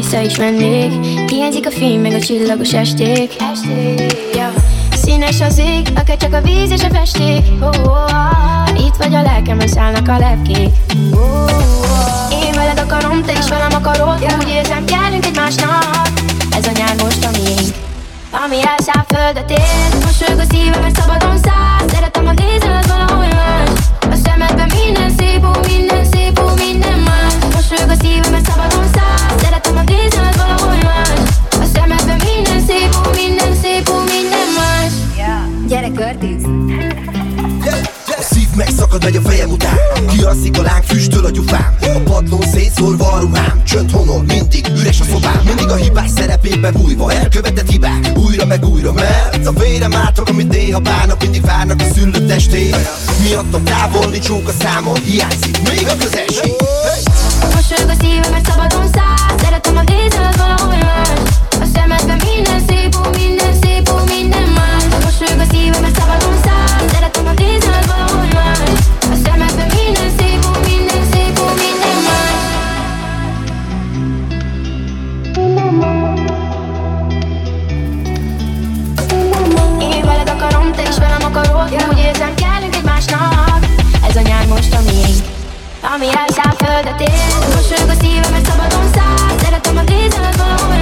vissza is mennék Hiányzik a fény, meg a csillagos esték yeah. Színes az ég, akár csak a víz és a festék oh, oh, oh. Itt vagy a lelkemben szállnak a lepkék oh, oh. Én veled akarom, te is velem akarod yeah. Úgy érzem, kellünk egymásnak Ez a nyár most a miénk ami elszáll földet ér Mosolyog a szívem, mert szabadon száll Szeretem a nézeled valahol más megszakad, megy a fejem után. Kiasszik a láng, füstöl a gyufám. A padlón szétszórva a ruhám. Csönd honol, mindig üres a szobám. Mindig a hibás szerepébe bújva Elkövetett hibák, újra meg újra Mert a vérem átok, amit néha bánok Mindig várnak a szülött testé Miattam távol, nincs a számon Hiányzik még a közelség. Mosolyog a szívem, mert szabadon száll. Szeretem a nézőt velem akarod Úgy érzem, kellünk egymásnak. Ez a nyár most a miénk. Ami elszáll földet ér. Mosolyog a szívem, mert szabadon száll. Szeretem a nézelet valahol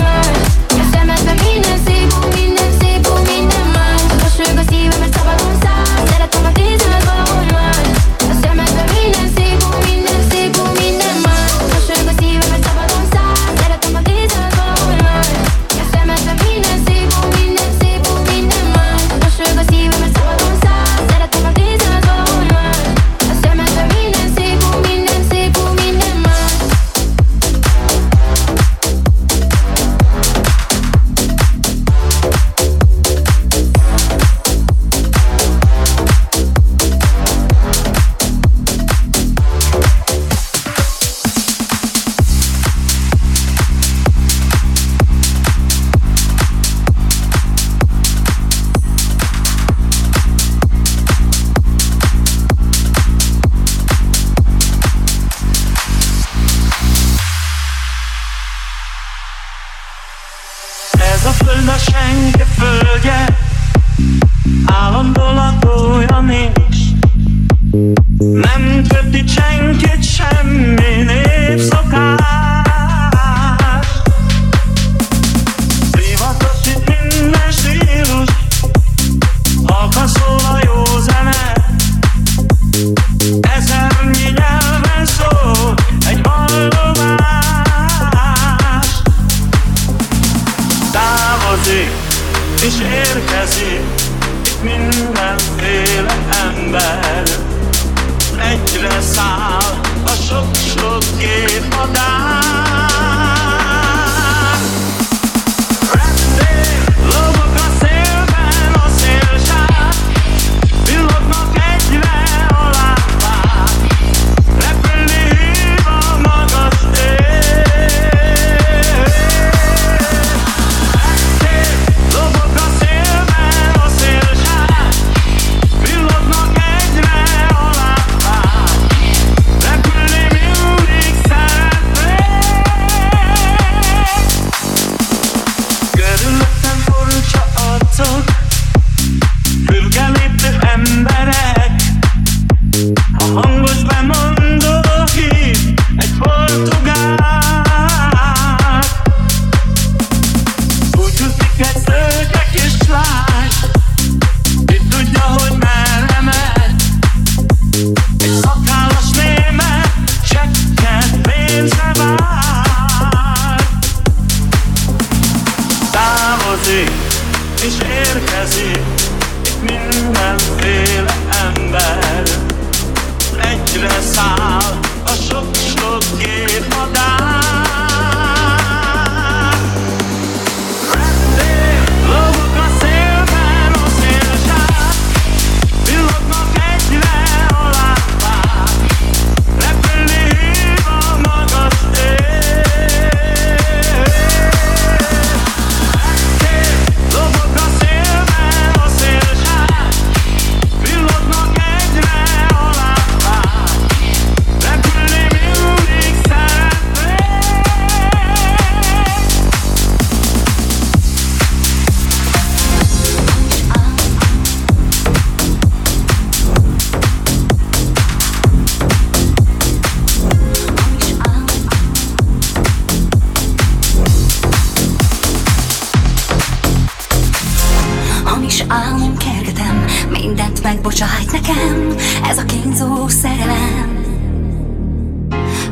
Álmom kergetem, mindent megbocsájt nekem Ez a kínzó szerelem.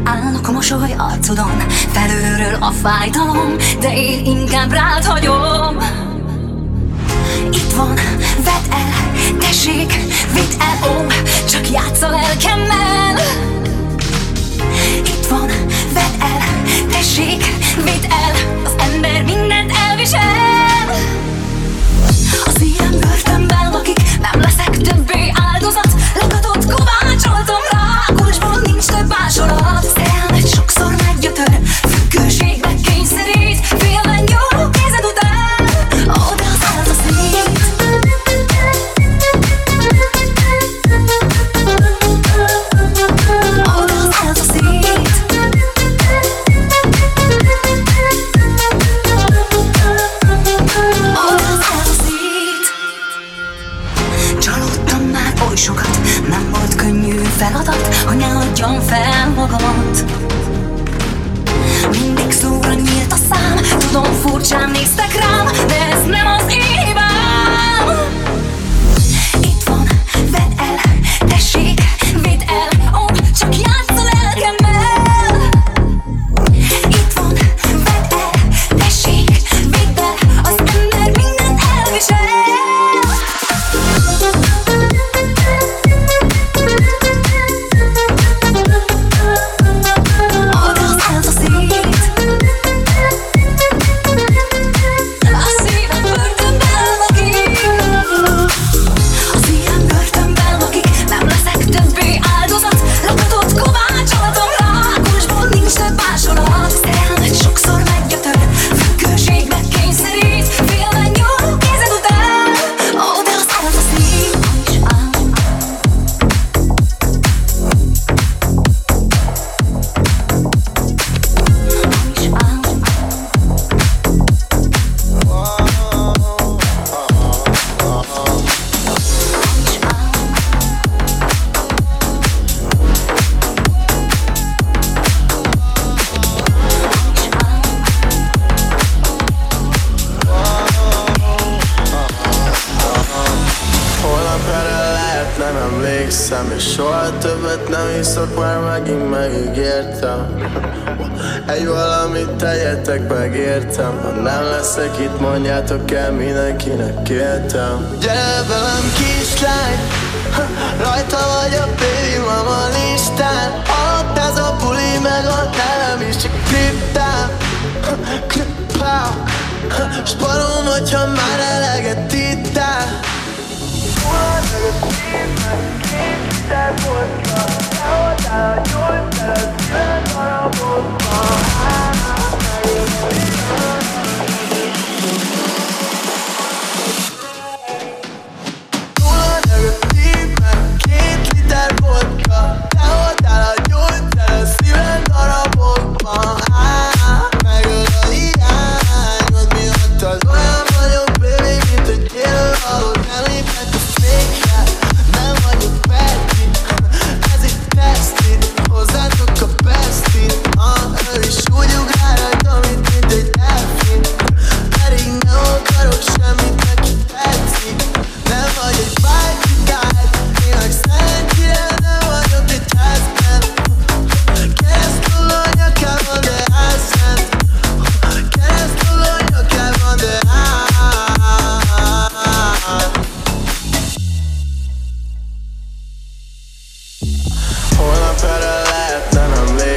Állnak a mosoly arcodon, felülről a fájdalom De én inkább rád hagyom. Itt van, vedd el, tessék, vidd el, ó Csak játsz a lelkemmel Itt van, vedd el, tessék, vidd el Az ember mindent elvisel. többé áldozat, lakadott kovácsoltam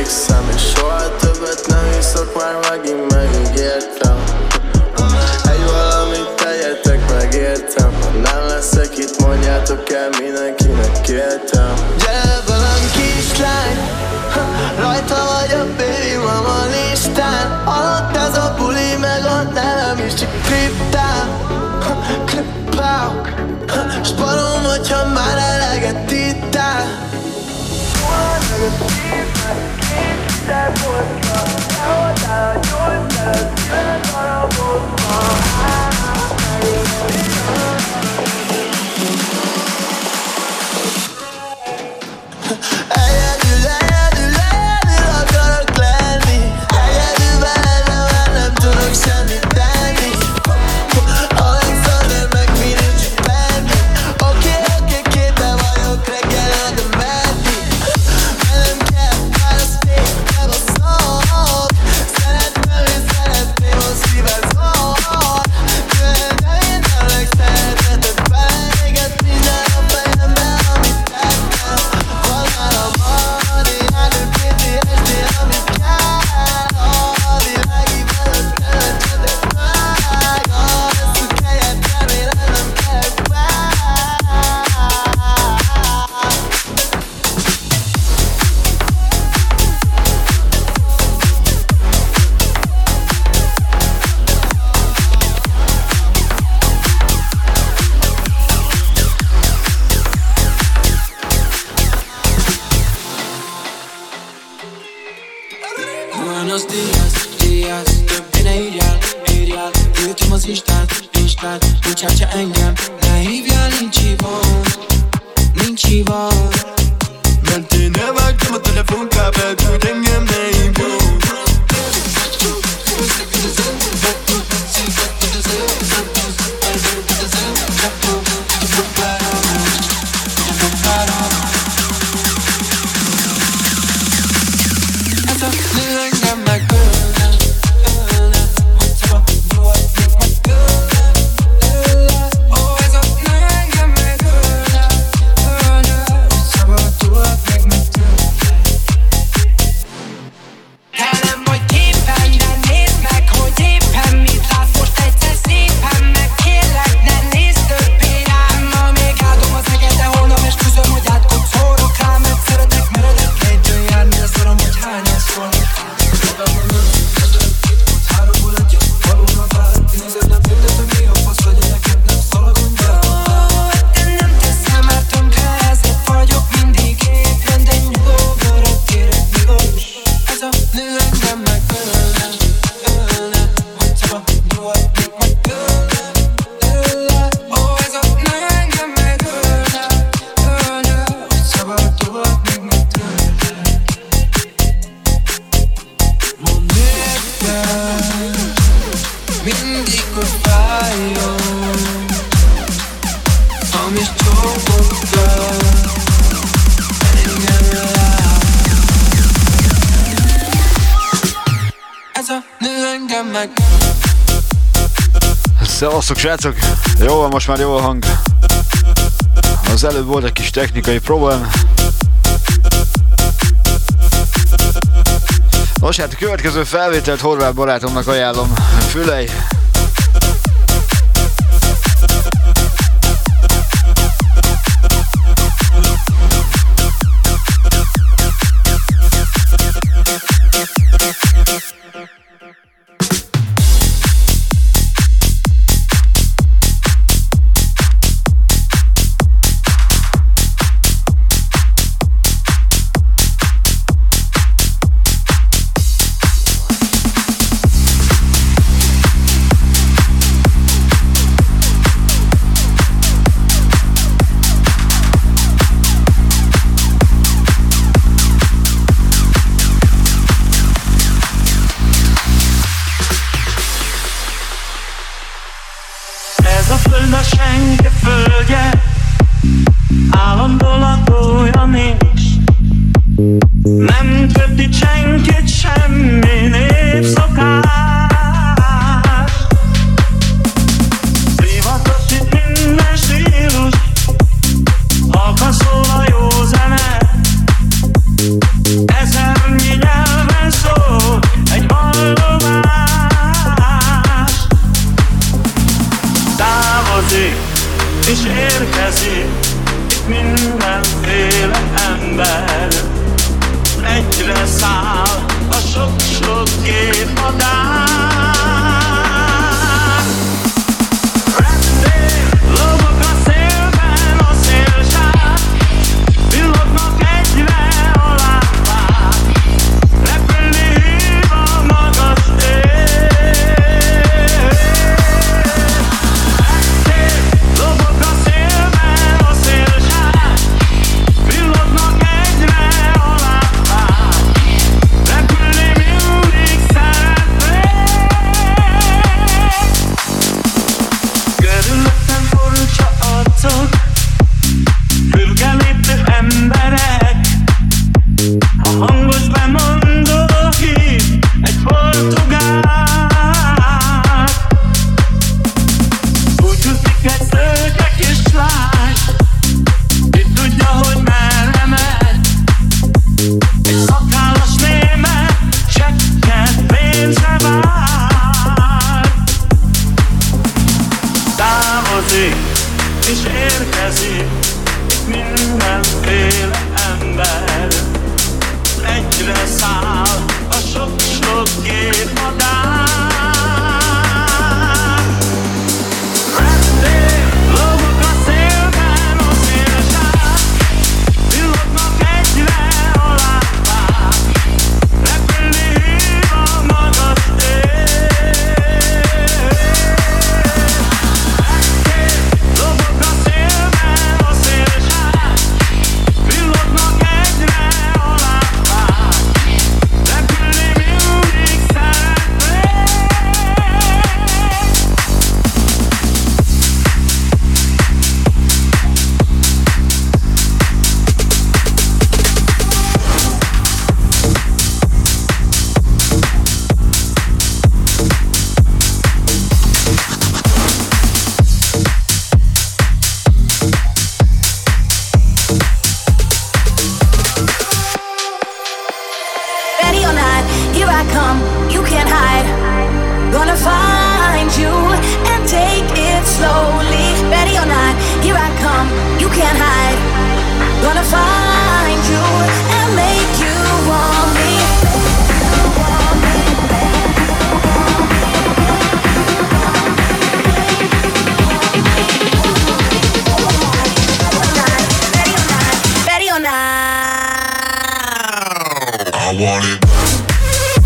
emlékszem És soha többet nem iszok, már megint megígértem. Egy valamit tegyetek, megértem. Ha nem leszek itt, mondjátok el mindenkinek kértem. Gyere velem kislány, rajta vagy a baby mama listán. Alatt ez a buli, meg a nevem is csak kriptál. Kriptál, sparom, hogyha már eleget tittál. Eleget tittál Devutra, Devutra, Devutra, Devutra, Devutra, Devutra, Mert én elvágtam a telefonkábelt Hogy engem ne srácok! Jó van, most már jó a hang. Az előbb volt egy kis technikai problém. Nos hát a következő felvételt Horváth barátomnak ajánlom. Fülej!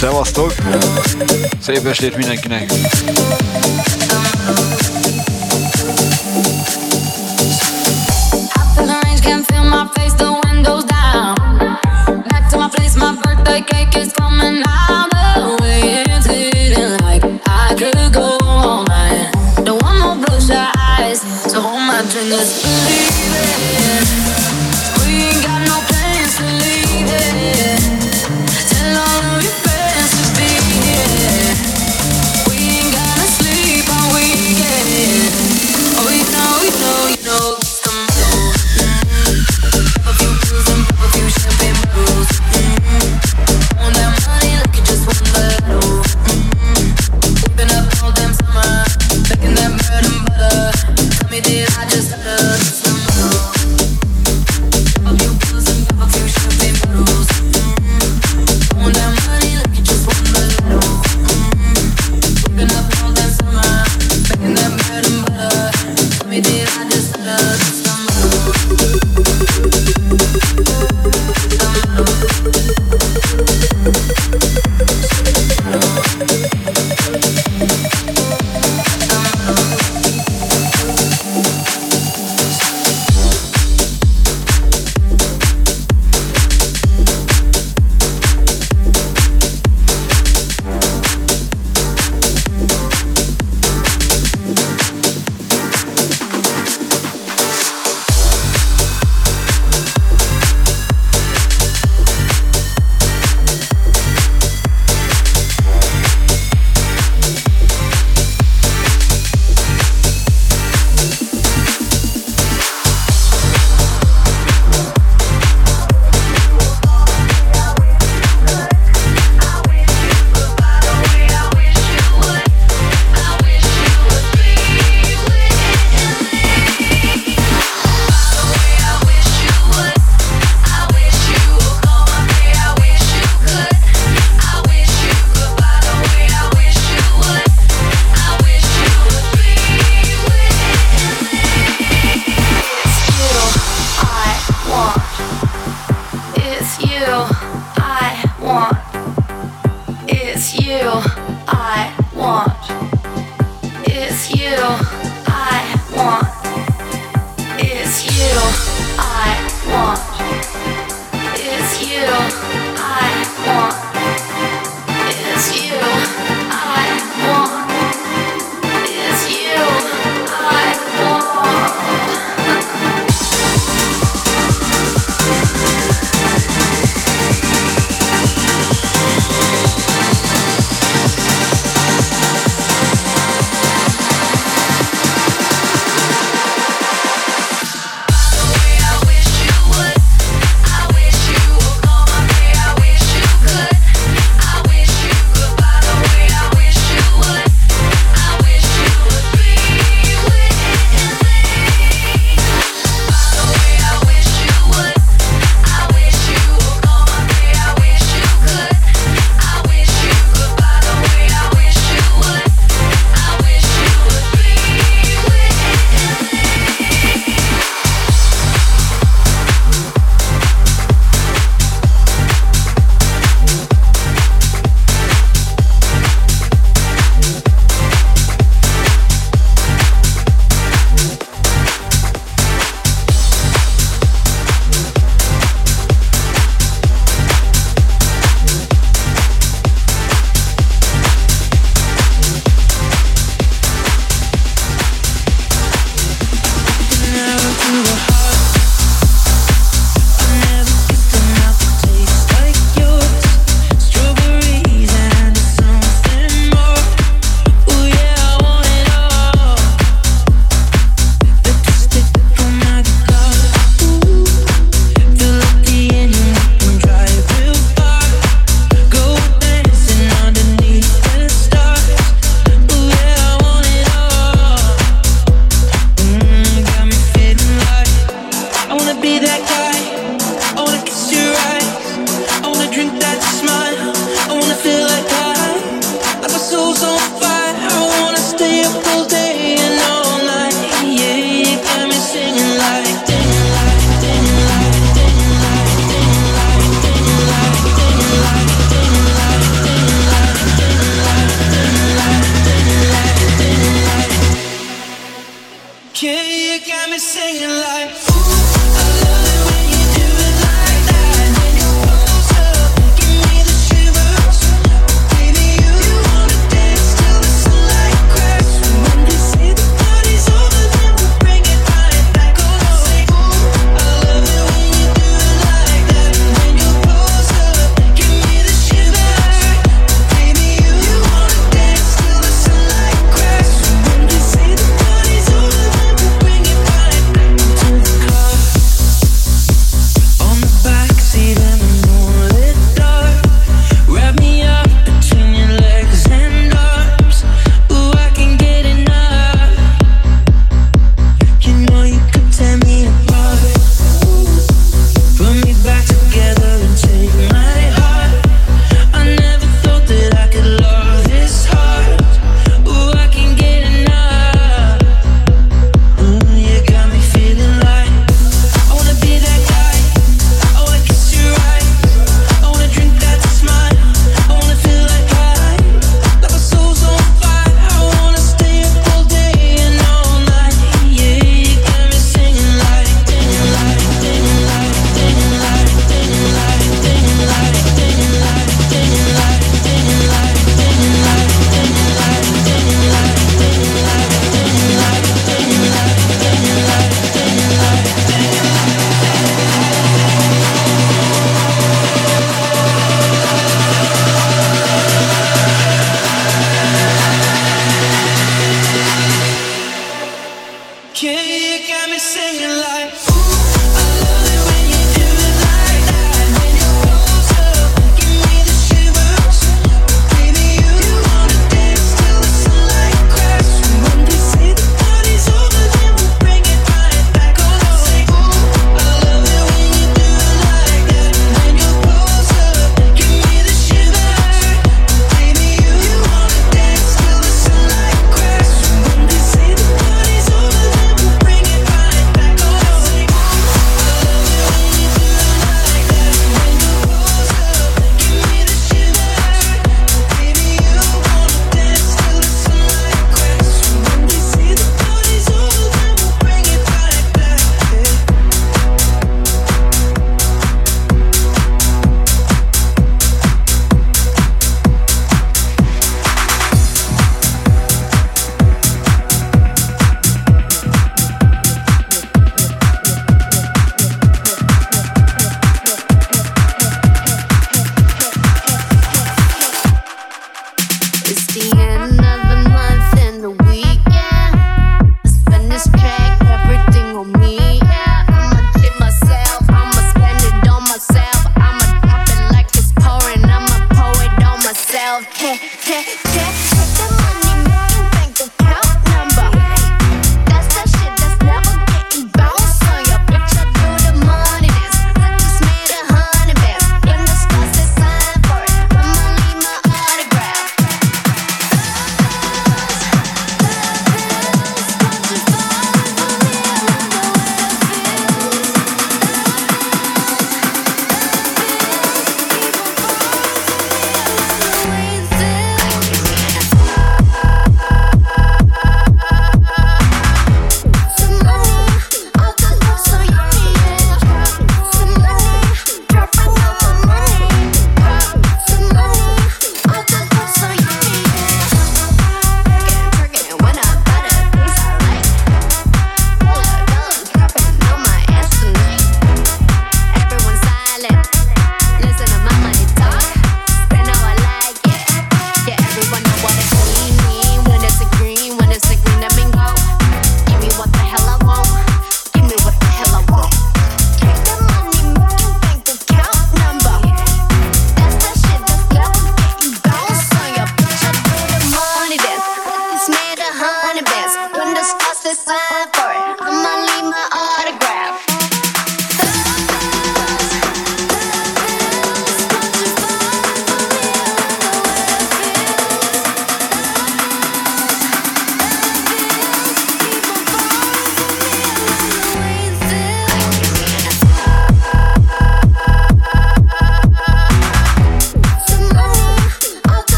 Szevasztok! Szép estét mindenkinek!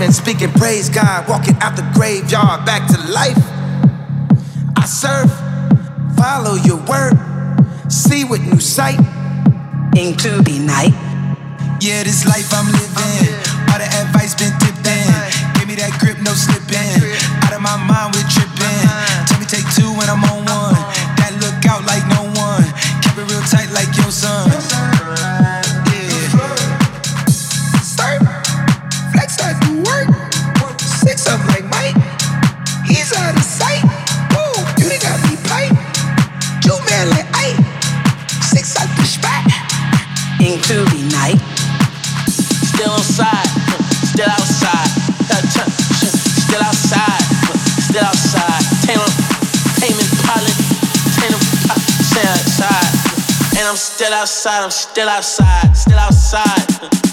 been speaking, praise God, walking out the graveyard back to still outside, I'm still outside, still outside.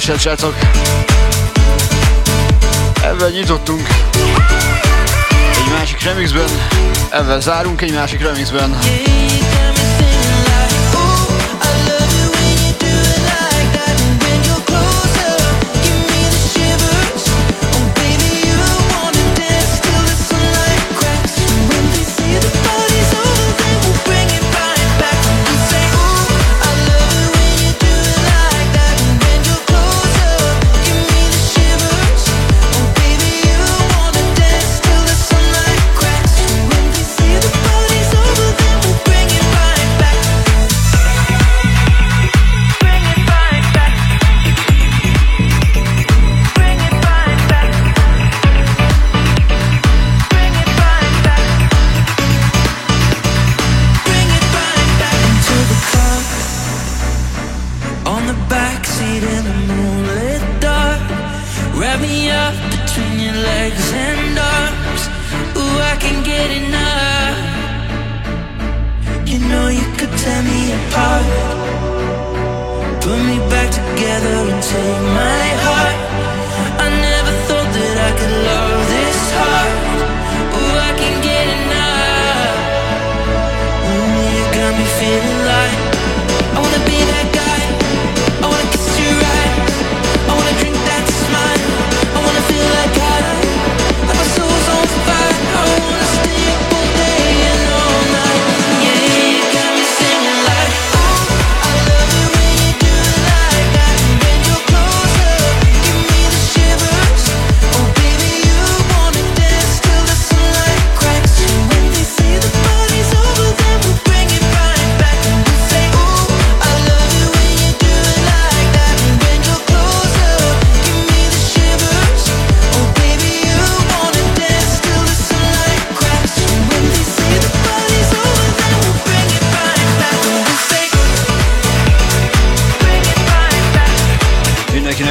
Bocsánat, srácok! Ebben nyitottunk egy másik remixben, ebben zárunk egy másik remixben. me back together and take my heart.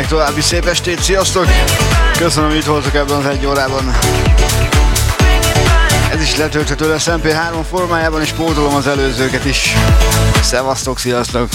További szép estét, sziasztok! Köszönöm, hogy itt voltak ebben az egy órában. Ez is letölthető lesz MP3 formájában, és pótolom az előzőket is. Szevasztok, sziasztok!